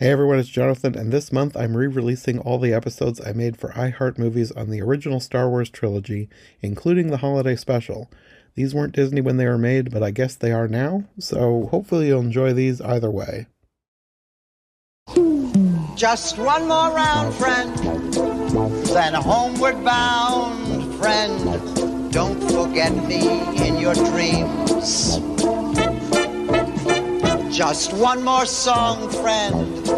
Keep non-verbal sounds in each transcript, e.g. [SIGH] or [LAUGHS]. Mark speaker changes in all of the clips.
Speaker 1: Hey everyone, it's Jonathan, and this month I'm re releasing all the episodes I made for iHeart Movies on the original Star Wars trilogy, including the holiday special. These weren't Disney when they were made, but I guess they are now, so hopefully you'll enjoy these either way.
Speaker 2: Just one more round, friend, then homeward bound, friend. Don't forget me in your dreams. Just one more song, friend,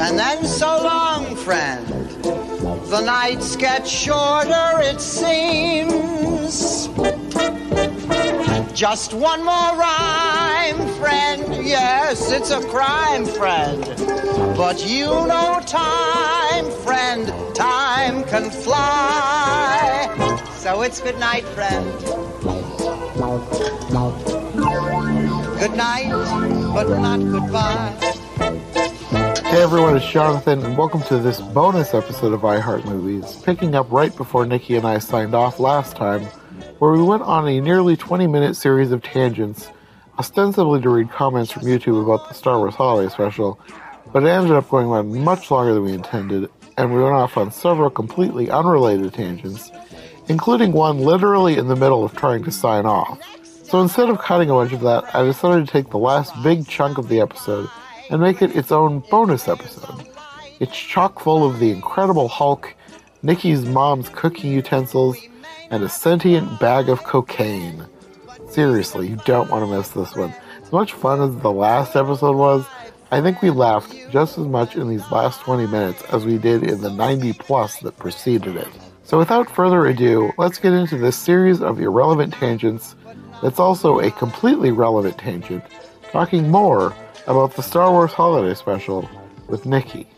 Speaker 2: and then so long, friend. The nights get shorter, it seems. Just one more rhyme, friend. Yes, it's a crime, friend. But you know time, friend. Time can fly. So it's good night, friend. Good night, but not goodbye.
Speaker 1: Hey everyone, it's Jonathan, and welcome to this bonus episode of iHeart Movies, picking up right before Nicki and I signed off last time, where we went on a nearly 20 minute series of tangents, ostensibly to read comments from YouTube about the Star Wars Holiday Special, but it ended up going on much longer than we intended, and we went off on several completely unrelated tangents, including one literally in the middle of trying to sign off. So instead of cutting a bunch of that, I decided to take the last big chunk of the episode and make it its own bonus episode. It's chock full of the Incredible Hulk, Nicki's mom's cooking utensils, and a sentient bag of cocaine. Seriously, you don't want to miss this one. As much fun as the last episode was, I think we laughed just as much in these last 20 minutes as we did in the 90 plus that preceded it. So without further ado, let's get into this series of irrelevant tangents that's also a completely relevant tangent, talking more about the Star Wars Holiday Special with
Speaker 2: Nicki.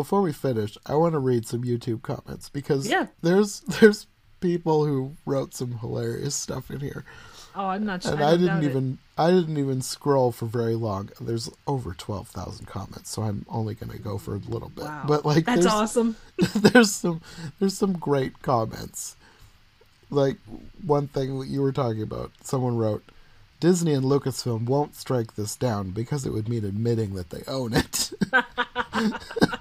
Speaker 1: Before we finish, I want to read some YouTube comments because
Speaker 3: Yeah.
Speaker 1: there's [LAUGHS] there's people who wrote some hilarious stuff in here.
Speaker 3: Oh, I'm not sure.
Speaker 1: and I, didn't even I didn't even scroll for very long. There's over twelve thousand comments, so I'm only going to go for a little bit.
Speaker 3: Wow.
Speaker 1: But like,
Speaker 3: that's [LAUGHS] awesome.
Speaker 1: there's some there's some great comments. Like one thing that you were talking about, someone wrote, Disney and Lucasfilm won't strike this down because it would mean admitting that they own it. [LAUGHS]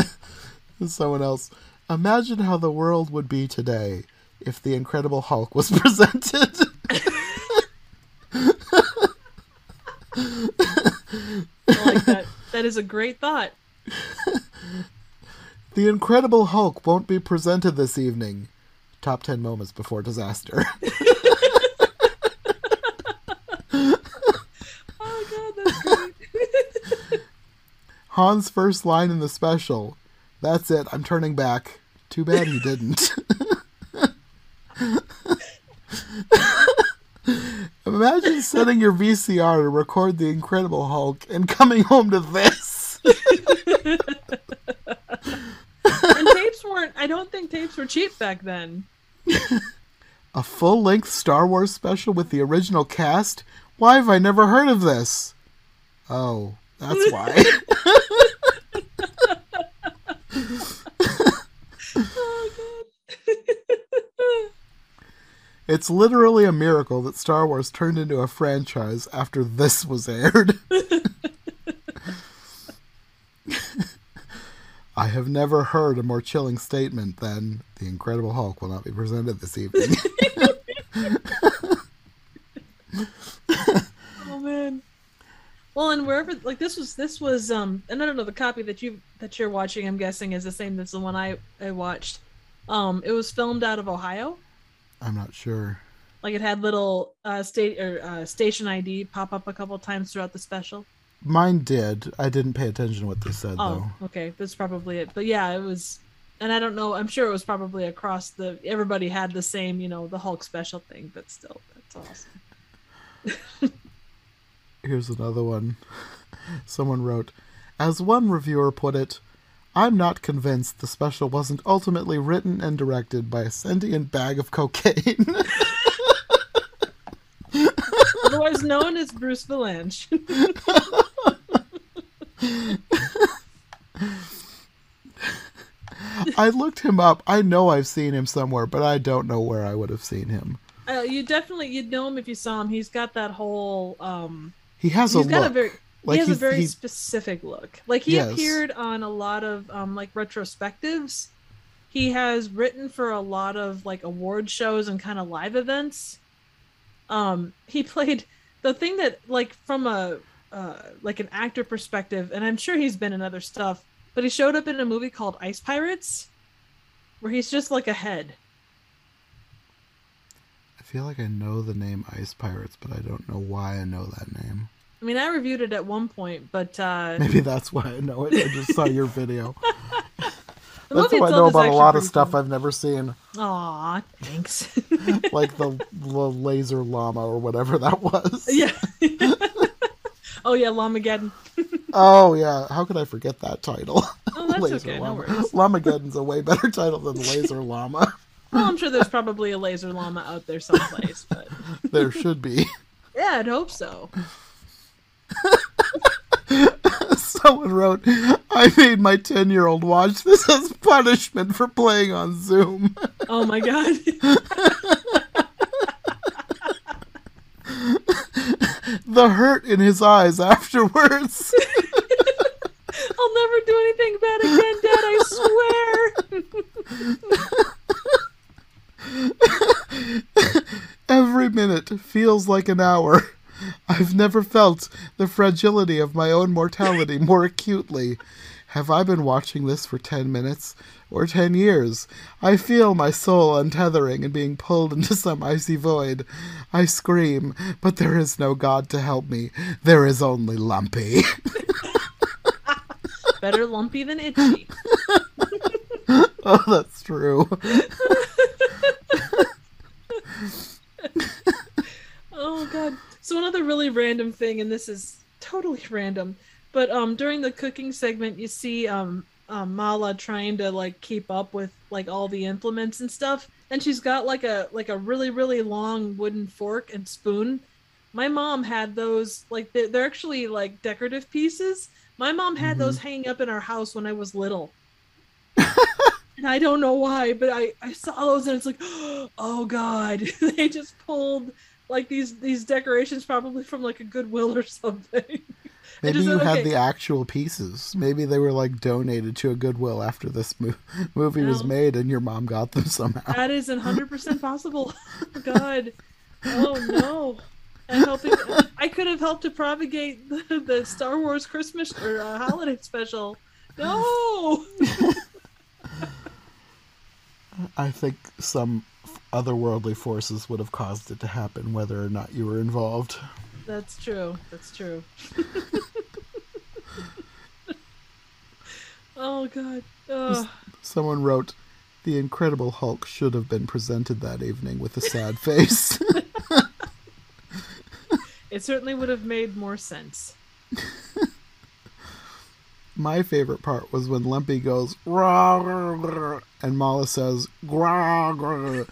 Speaker 1: [LAUGHS] someone else, imagine how the world would be today if the Incredible Hulk was [LAUGHS] presented.
Speaker 3: I like that. That is a great thought.
Speaker 1: The Incredible Hulk won't be presented this evening. Top 10 moments before disaster. [LAUGHS]
Speaker 3: Oh god, that's great.
Speaker 1: Han's first line in the special. That's it, I'm turning back. Too bad he didn't. [LAUGHS] Imagine setting your VCR to record The Incredible Hulk and coming home to this.
Speaker 3: And tapes weren't. I don't think tapes were cheap back then.
Speaker 1: A full length Star Wars special with the original cast? Why have I never heard of this? Oh, that's why. [LAUGHS] it's literally a miracle that Star Wars turned into a franchise after this was aired. [LAUGHS] I have never heard a more chilling statement than The Incredible Hulk will not be presented this evening. [LAUGHS] [LAUGHS]
Speaker 3: Oh man. Well, and wherever like this was this was um and I don't know the copy that you that you're watching I'm guessing is the same as the one I I watched. Um it was filmed out of Ohio.
Speaker 1: I'm not sure.
Speaker 3: Like it had little uh state or uh, station ID pop up a couple times throughout the special.
Speaker 1: Mine did. I didn't pay attention to what they said though.
Speaker 3: Oh, okay, that's probably it. But yeah, it was and I don't know, I'm sure it was probably across the everybody had the same, you know, the Hulk special thing, but still that's awesome. [LAUGHS]
Speaker 1: Here's another one. [LAUGHS] Someone wrote, as one reviewer put it, I'm not convinced the special wasn't ultimately written and directed by a sentient bag of cocaine.
Speaker 3: Otherwise known as Bruce Vilanch.
Speaker 1: I looked him up. I know I've seen him somewhere, but I don't know where I would have seen him.
Speaker 3: Uh, you definitely you'd know him if you saw him. He's got that whole um
Speaker 1: He has
Speaker 3: he's
Speaker 1: a
Speaker 3: got
Speaker 1: look.
Speaker 3: a very
Speaker 1: Like
Speaker 3: he has a very specific look. Like he
Speaker 1: Yes.
Speaker 3: appeared on a lot of um like retrospectives. He has written for a lot of like award shows and kind of live events. Um he [LAUGHS] played the thing that like from a uh like an actor perspective and I'm sure he's been in other stuff, but he showed up in a movie called Ice Pirates where he's just like a head.
Speaker 1: I feel like I know the name Ice Pirates, but I don't know why I know that name.
Speaker 3: I mean, I reviewed it at one point, but uh [LAUGHS]
Speaker 1: Maybe that's why I know it. I just saw your video. [LAUGHS] That's how I know about a lot of stuff. I've never seen,
Speaker 3: Aw, thanks. [LAUGHS]
Speaker 1: like the, the laser llama or whatever that was.
Speaker 3: yeah. oh yeah, Llamageddon.
Speaker 1: Oh yeah, how could I forget that title?
Speaker 3: Oh, that's
Speaker 1: laser
Speaker 3: okay. No
Speaker 1: llama.
Speaker 3: worries.
Speaker 1: Llamageddon's a way better title than Laser Llama.
Speaker 3: Well, I'm sure there's probably a laser llama out there someplace, but
Speaker 1: There should be.
Speaker 3: yeah, I'd hope so. [LAUGHS]
Speaker 1: Someone wrote, I made my 10 year old watch this as punishment for playing on Zoom. [LAUGHS]
Speaker 3: Oh my god.
Speaker 1: the hurt in his eyes afterwards. [LAUGHS]
Speaker 3: I'll never do anything bad again, Dad. I swear.
Speaker 1: Every minute feels like an hour. I've never felt the fragility of my own mortality more acutely. Have I been watching this for 10 minutes or 10 years? I feel my soul untethering and being pulled into some icy void. I scream, but there is no God to help me. There is only Lumpy. [LAUGHS]
Speaker 3: Better lumpy than itchy. [LAUGHS]
Speaker 1: oh, that's true. [LAUGHS]
Speaker 3: Oh god. So another really random thing, and this is totally [LAUGHS] random, but um during the cooking segment you see um, um Malla trying to like keep up with like all the implements and stuff, and she's got like a like a really really long wooden fork and spoon. My mom had those like they're, they're actually like decorative pieces. My mom had those hanging up in our house when I was little. [LAUGHS] and I don't know why, but I I saw those and it's like, [GASPS] oh god, [LAUGHS] they just pulled like these these decorations probably from like a Goodwill or something. [LAUGHS]
Speaker 1: Maybe you
Speaker 3: said,
Speaker 1: had
Speaker 3: okay.
Speaker 1: the actual pieces. Maybe they were like donated to a Goodwill after this mo- [LAUGHS] movie was made and your mom got them somehow.
Speaker 3: That is 100% possible. [LAUGHS] God. Oh no. I'm helping. I could have helped to propagate the, the Star Wars Christmas or uh, holiday special. No.
Speaker 1: I think some otherworldly forces would have caused it to happen, whether or not you were involved.
Speaker 3: That's true. That's true. [LAUGHS] oh God. Ugh.
Speaker 1: Someone wrote, "The Incredible Hulk should have been presented that evening with a sad face."
Speaker 3: It certainly would have made more sense.
Speaker 1: My favorite part was when Lumpy goes rah, and Malla says rah, rah.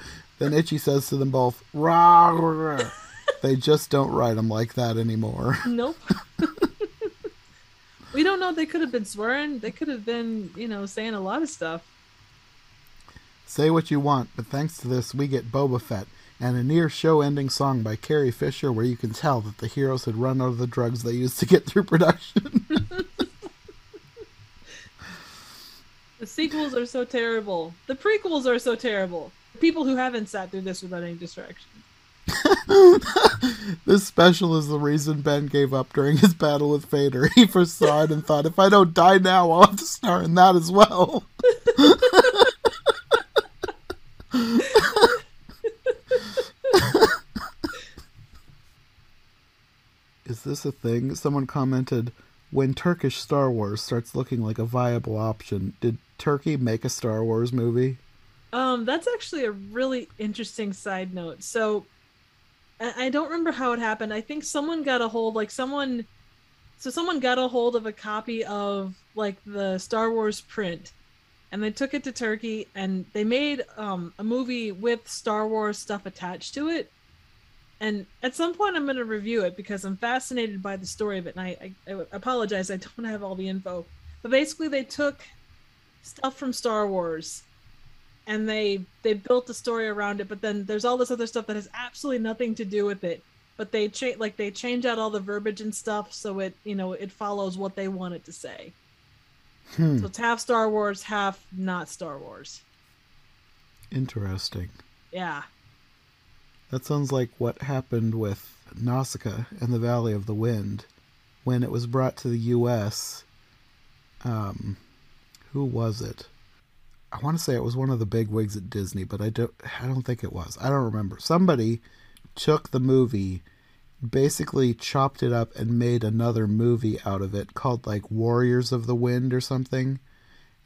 Speaker 1: Then Itchy says to them both rah, rah. [LAUGHS] They just don't write them like that anymore.
Speaker 3: Nope. [LAUGHS] we don't know. They could have been swearing. They could have been, you know, saying a lot of stuff.
Speaker 1: Say what you want, but thanks to this, we get Boba Fett and a near show ending song by Carrie Fisher where you can tell that the heroes had run out of the drugs they used to get through production. [LAUGHS]
Speaker 3: The sequels are so terrible. The prequels are so terrible. People who haven't sat through this without any distraction. [LAUGHS]
Speaker 1: this special is the reason Ben gave up during his battle with Vader. [LAUGHS] He first saw it and thought, if I don't die now, I'll have to star in that as well. [LAUGHS] is this a thing? Someone commented, when Turkish Star Wars starts looking like a viable option, did Turkey make a Star Wars movie?
Speaker 3: Um, that's actually a really interesting side note. So, I, don't remember how it happened. I think someone got a hold, like someone, so someone got a hold of a copy of like the Star Wars print, and they took it to Turkey, and they made um a movie with Star Wars stuff attached to it. And at some point, I'm going to review it because I'm fascinated by the story of it. And I, I, I apologize, I don't have all the info. But basically, they took stuff from Star Wars and they they built a story around it but then there's all this other stuff that has absolutely nothing to do with it but they change like they change out all the verbiage and stuff so it you know it follows what they want it to say
Speaker 1: Hmm,
Speaker 3: so it's half star wars half not star wars
Speaker 1: interesting.
Speaker 3: yeah
Speaker 1: That sounds like what happened with Nausicaa and the Valley of the Wind when it was brought to the U.S. Um, who was it? I want to say it was one of the big wigs at Disney, but I don't. I don't think it was. I don't remember. Somebody took the movie, basically chopped it up, and made another movie out of it called like Warriors of the Wind or something.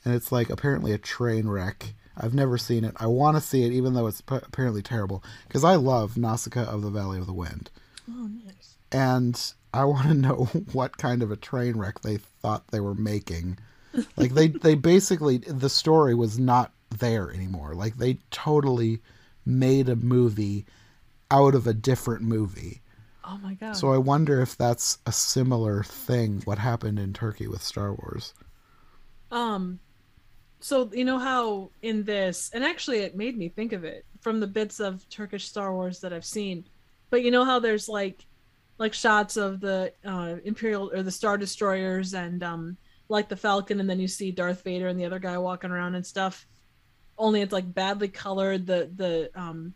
Speaker 1: And it's like apparently a train wreck. I've never seen it. I want to see it, even though it's p- apparently terrible, because I love Nausicaa of the Valley of the Wind,
Speaker 3: oh nice
Speaker 1: and I want to [LAUGHS] know what kind of a train wreck they thought they were making. Like they, they basically the story was not there anymore. Like they totally made a movie out of a different movie.
Speaker 3: oh my god
Speaker 1: So I wonder if that's a similar thing. What happened in Turkey with Star Wars?
Speaker 3: Um, so you know how in this, and actually it made me think of it from the bits of Turkish Star Wars that I've seen. But you know how there's like, like shots of the uh, Imperial or the Star Destroyers and um, like the Falcon, and then you see Darth Vader and the other guy walking around and stuff. Only it's like badly colored. The the um,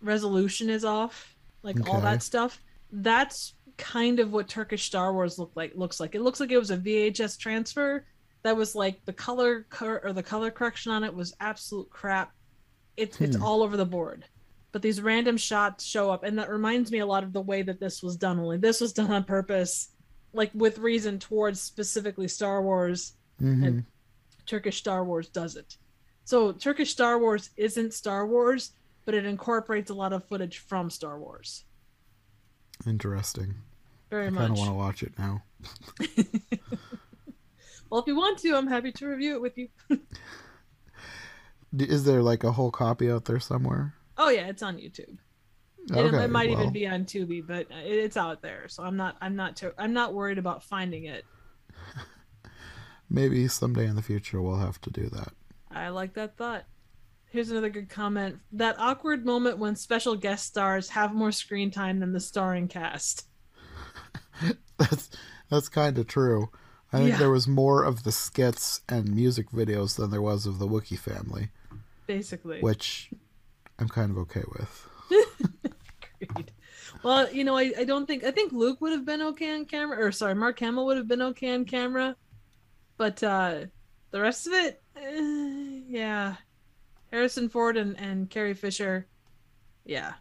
Speaker 3: resolution is off. Like all that stuff. That's kind of what Turkish Star Wars look like. Looks like it looks like it was a VHS transfer that was like the color cor- or the color correction on it was absolute crap. It's it's
Speaker 1: Hmm.
Speaker 3: all over the board. But these random shots show up, and that reminds me a lot of the way that this was done. Only this was done on purpose, like with reason towards specifically Star Wars.
Speaker 1: hmm
Speaker 3: And Turkish Star Wars does it. So Turkish Star Wars isn't Star Wars, but it incorporates a lot of footage from Star Wars.
Speaker 1: Interesting.
Speaker 3: Very
Speaker 1: I
Speaker 3: much.
Speaker 1: kind of want to watch it now. [LAUGHS]
Speaker 3: Well, if you want to, I'm happy to review it with you. [LAUGHS]
Speaker 1: Is there like a whole copy out there somewhere?
Speaker 3: Oh yeah, it's on YouTube. And it- it might
Speaker 1: well,
Speaker 3: even be on Tubi, but uh, it- it's out there, so I'm not I'm not too, I'm not worried about finding it. [LAUGHS]
Speaker 1: maybe someday in the future we'll have to do that.
Speaker 3: I like that thought. Here's another good comment. That awkward moment when special guest stars have more screen time than the starring cast. [LAUGHS]
Speaker 1: That's that's kind of true. I think
Speaker 3: Yeah.
Speaker 1: there was more of the skits and music videos than there was of the Wookiee family,
Speaker 3: Basically.
Speaker 1: which I'm kind of okay with.
Speaker 3: Well, you know, I, I don't think I think Luke would have been okay on camera, or sorry, Mark Hamill would have been okay on camera, but uh the rest of it, eh, yeah, Harrison Ford and and Carrie Fisher, yeah,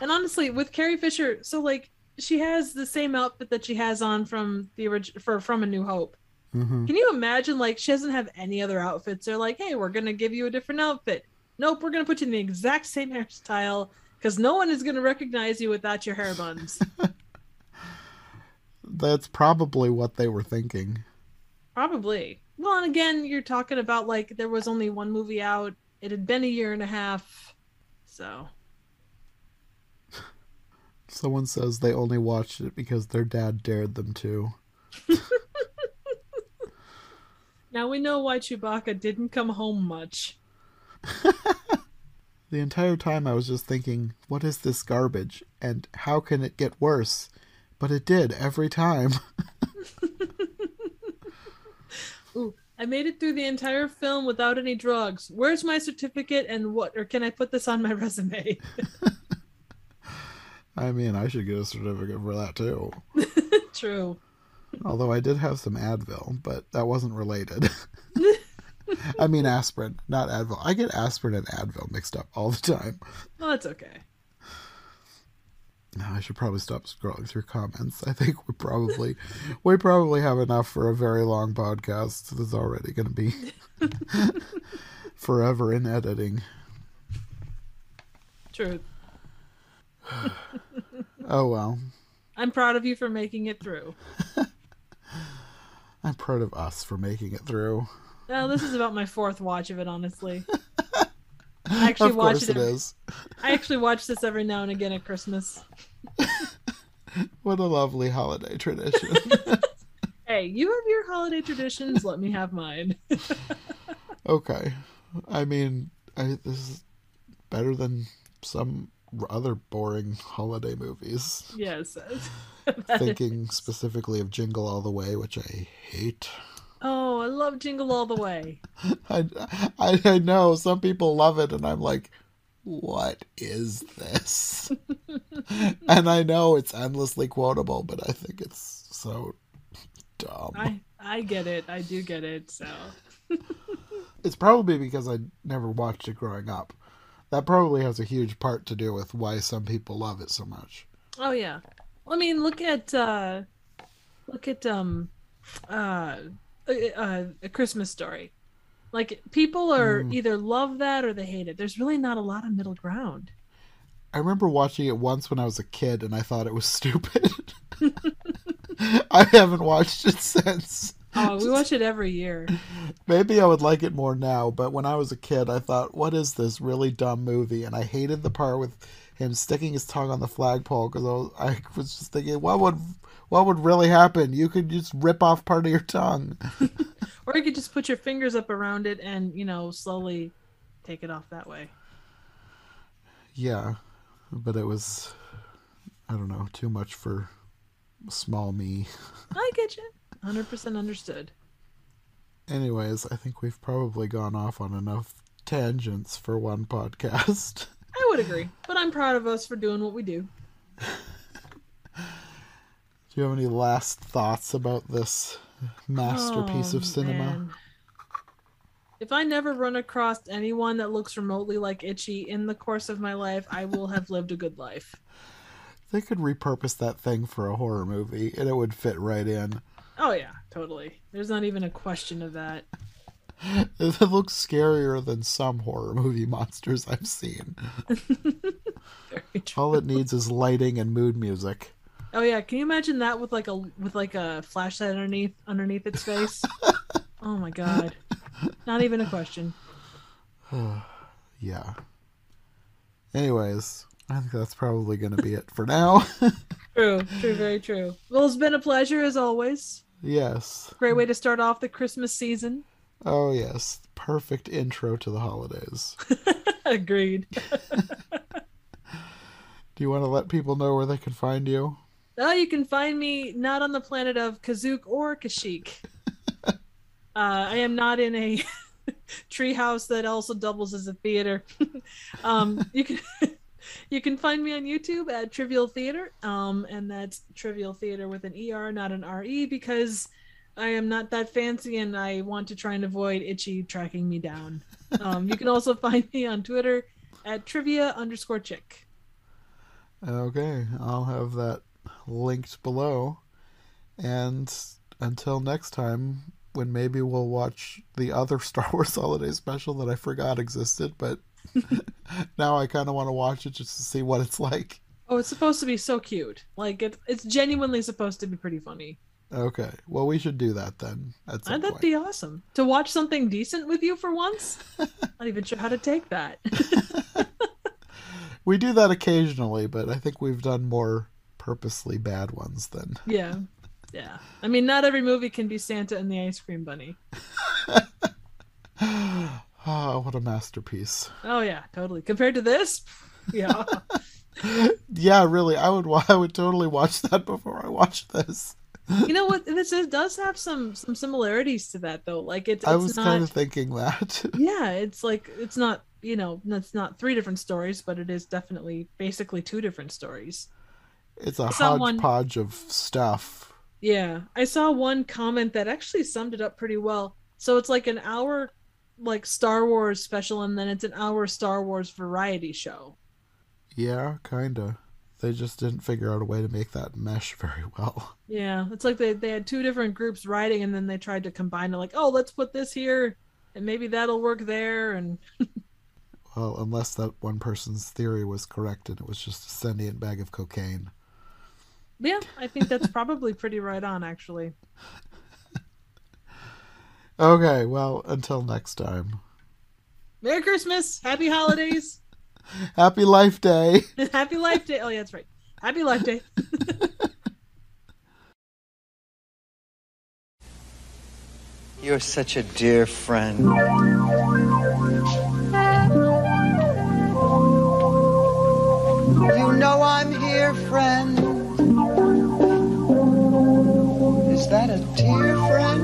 Speaker 3: and honestly, with Carrie Fisher, so like she has the same outfit that she has on from the original for from A New Hope.
Speaker 1: hmm
Speaker 3: Can you imagine like she doesn't have any other outfits? They're like, hey, we're gonna give you a different outfit. Nope, we're gonna put you in the exact same hairstyle because no one is gonna recognize you without your hair buns. [LAUGHS]
Speaker 1: That's probably what they were thinking.
Speaker 3: Probably. Well, and again, you're talking about like there was only one movie out. It had been a year and a half. So, [LAUGHS]
Speaker 1: Someone says they only watched it because their dad dared them to. [LAUGHS]
Speaker 3: now we know why Chewbacca didn't come home much.
Speaker 1: The entire time I was just thinking, what is this garbage? And how can it get worse? But it did every time. [LAUGHS]
Speaker 3: Ooh, I made it through the entire film without any drugs. Where's my certificate and what or can I put this on my [LAUGHS] resume?
Speaker 1: I mean, I should get a certificate for that too. [LAUGHS]
Speaker 3: True.
Speaker 1: Although I did have some Advil, but that wasn't related. I mean aspirin, not Advil. I get aspirin and Advil mixed up all the time.
Speaker 3: Well, that's okay.
Speaker 1: No, I should probably stop scrolling through comments. I think we probably [LAUGHS] we probably have enough for a very long podcast. That's already going to be [LAUGHS] forever in editing.
Speaker 3: True. [SIGHS]
Speaker 1: Oh well.
Speaker 3: I'm proud of you for making it through. [LAUGHS]
Speaker 1: I'm proud of us for making it through.
Speaker 3: Well, this is about my fourth watch of it, honestly. [LAUGHS] I actually
Speaker 1: of
Speaker 3: watch
Speaker 1: course
Speaker 3: it.
Speaker 1: it is.
Speaker 3: I actually watch this every now and again at Christmas. [LAUGHS]
Speaker 1: What a lovely holiday tradition. [LAUGHS]
Speaker 3: Hey, you have your holiday traditions. let me have mine.
Speaker 1: okay. I mean, I, this is better than some other boring holiday movies.
Speaker 3: yes.
Speaker 1: Thinking specifically of Jingle All the Way, which I hate.
Speaker 3: I love Jingle All the Way. [LAUGHS]
Speaker 1: I, I, I know some people love it, and I'm like, what is this? [LAUGHS] and I know it's endlessly quotable, but I think it's so dumb.
Speaker 3: I I get it. I do get it. So [LAUGHS]
Speaker 1: It's probably because I never watched it growing up. That probably has a huge part to do with why some people love it so much.
Speaker 3: Oh yeah. I mean, look at uh look at um uh, uh a Christmas story. Like people are
Speaker 1: Mm.
Speaker 3: either love that or they hate it. There's really not a lot of middle ground.
Speaker 1: I remember watching it once when I was a kid, and I thought it was [LAUGHS] stupid. [LAUGHS] I haven't watched it since.
Speaker 3: Oh, we watch it every year.
Speaker 1: Maybe I would like it more now, but when I was a kid, I thought, what is this really dumb movie? And I hated the part with him sticking his tongue on the flagpole because I was, I was just thinking, what would what would really happen? You could just rip off part of your tongue. [LAUGHS]
Speaker 3: Or you could just put your fingers up around it and, you know, slowly take it off that way.
Speaker 1: Yeah, but it was, I don't know, too much for small me. [LAUGHS]
Speaker 3: I get you. 100% understood.
Speaker 1: Anyways, I think we've probably gone off on enough tangents for one podcast. [LAUGHS]
Speaker 3: I would agree. But I'm proud of us for doing what we do.
Speaker 1: Do you have any last thoughts about this masterpiece
Speaker 3: Oh,
Speaker 1: of cinema?
Speaker 3: man. If I never run across anyone that looks remotely like Itchy in the course of my life, I will have lived a good life.
Speaker 1: They could repurpose that thing for a horror movie and it would fit right in.
Speaker 3: Oh yeah, totally. There's not even a question of that. [LAUGHS]
Speaker 1: It looks scarier than some horror movie monsters I've seen. [LAUGHS] All it needs is lighting and mood music.
Speaker 3: Oh yeah, can you imagine that with like a with like a flashlight underneath underneath its face? [LAUGHS] oh my god. Not even a question. [SIGHS]
Speaker 1: Yeah. Anyways, I think that's probably going to be it for now. [LAUGHS]
Speaker 3: True, true, very true. Well, it's been a pleasure as always.
Speaker 1: yes.
Speaker 3: Great way to start off the Christmas season.
Speaker 1: Oh, yes. Perfect intro to the holidays. [LAUGHS]
Speaker 3: Agreed.
Speaker 1: Do you want to let people know where they can find you?
Speaker 3: Oh, you can find me not on the planet of Kazook or Kashyyyk. [LAUGHS] uh, I am not in a [LAUGHS] treehouse that also doubles as a theater. [LAUGHS] um, you can you can find me on YouTube at Trivial Theater, um, and that's Trivial Theater with an ER, not an RE, because I am not that fancy and I want to try and avoid itchy tracking me down. Um, you can also find me on Twitter at trivia underscore chick.
Speaker 1: Okay, I'll have that linked below. And until next time, when maybe we'll watch the other [LAUGHS] Star Wars holiday special that I forgot existed, but [LAUGHS] now I kind of want to watch it just to see what it's like.
Speaker 3: Oh, it's supposed to be so cute. Like it, it's genuinely supposed to be pretty funny.
Speaker 1: Okay. Well, we should do that then at some
Speaker 3: that'd
Speaker 1: point.
Speaker 3: be awesome to watch something decent with you for once. [LAUGHS] Not even sure how to take that.
Speaker 1: We do that occasionally, but I think we've done more purposely bad ones then.
Speaker 3: yeah, yeah. I mean, not every movie can be Santa and the Ice Cream Bunny.
Speaker 1: Oh, [SIGHS] what a masterpiece.
Speaker 3: Oh yeah, totally. Compared to this, yeah. [LAUGHS]
Speaker 1: Yeah, really. I would I would totally watch that before I watch this.
Speaker 3: you know what? This is, does have some some similarities to that though. Like it's,
Speaker 1: I was
Speaker 3: not.
Speaker 1: kind of thinking that. [LAUGHS]
Speaker 3: Yeah, it's like it's not you know it's not three different stories, but it is definitely basically two different stories.
Speaker 1: It's a
Speaker 3: Someone-
Speaker 1: hodgepodge of stuff.
Speaker 3: Yeah, I saw one comment that actually summed it up pretty well. So it's like an hour like Star Wars special and then it's an hour Star Wars variety show.
Speaker 1: Yeah, kinda. They just didn't figure out a way to make that mesh [LAUGHS] very well.
Speaker 3: Yeah, it's like they they had two different groups writing and then they tried to combine it like, "Oh, let's put this here and maybe that'll work there." And [LAUGHS]
Speaker 1: Well, unless that one person's theory was correct and it was just a sentient bag of cocaine.
Speaker 3: Yeah, I think that's probably pretty right on actually.
Speaker 1: Okay, well, until next time.
Speaker 3: Merry Christmas, Happy Holidays, [LAUGHS]
Speaker 1: Happy Life Day! [LAUGHS]
Speaker 3: Happy Life Day. Oh, yeah, that's right. Happy Life Day. [LAUGHS]
Speaker 2: You're such a dear friend. You know I'm here, friend. That a tear, friend?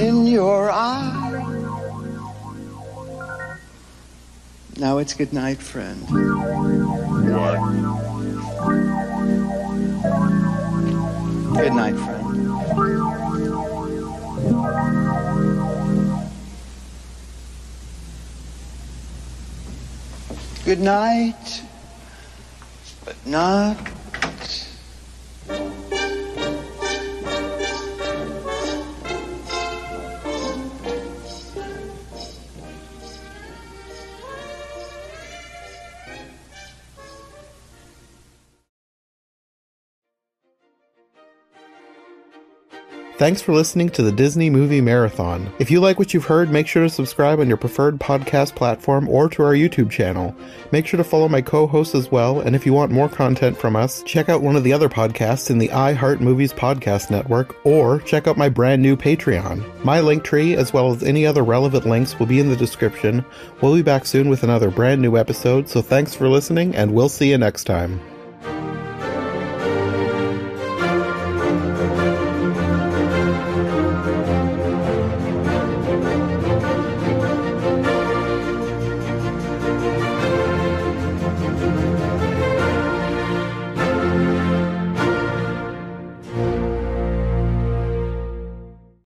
Speaker 2: In your eye? Now it's good night, friend. What? Good night, friend. Good night, but not.
Speaker 1: Thanks for listening to the Disney Movie Marathon. If you like what you've heard, make sure to subscribe on your preferred podcast platform or to our YouTube channel. Make sure to follow my co hosts as well, and if you want more content from us, check out one of the other podcasts in the iHeart Movies Podcast Network or check out my brand new Patreon. My link tree, as well as any other relevant links, will be in the description. We'll be back soon with another brand new episode, so thanks for listening, and we'll see you next time.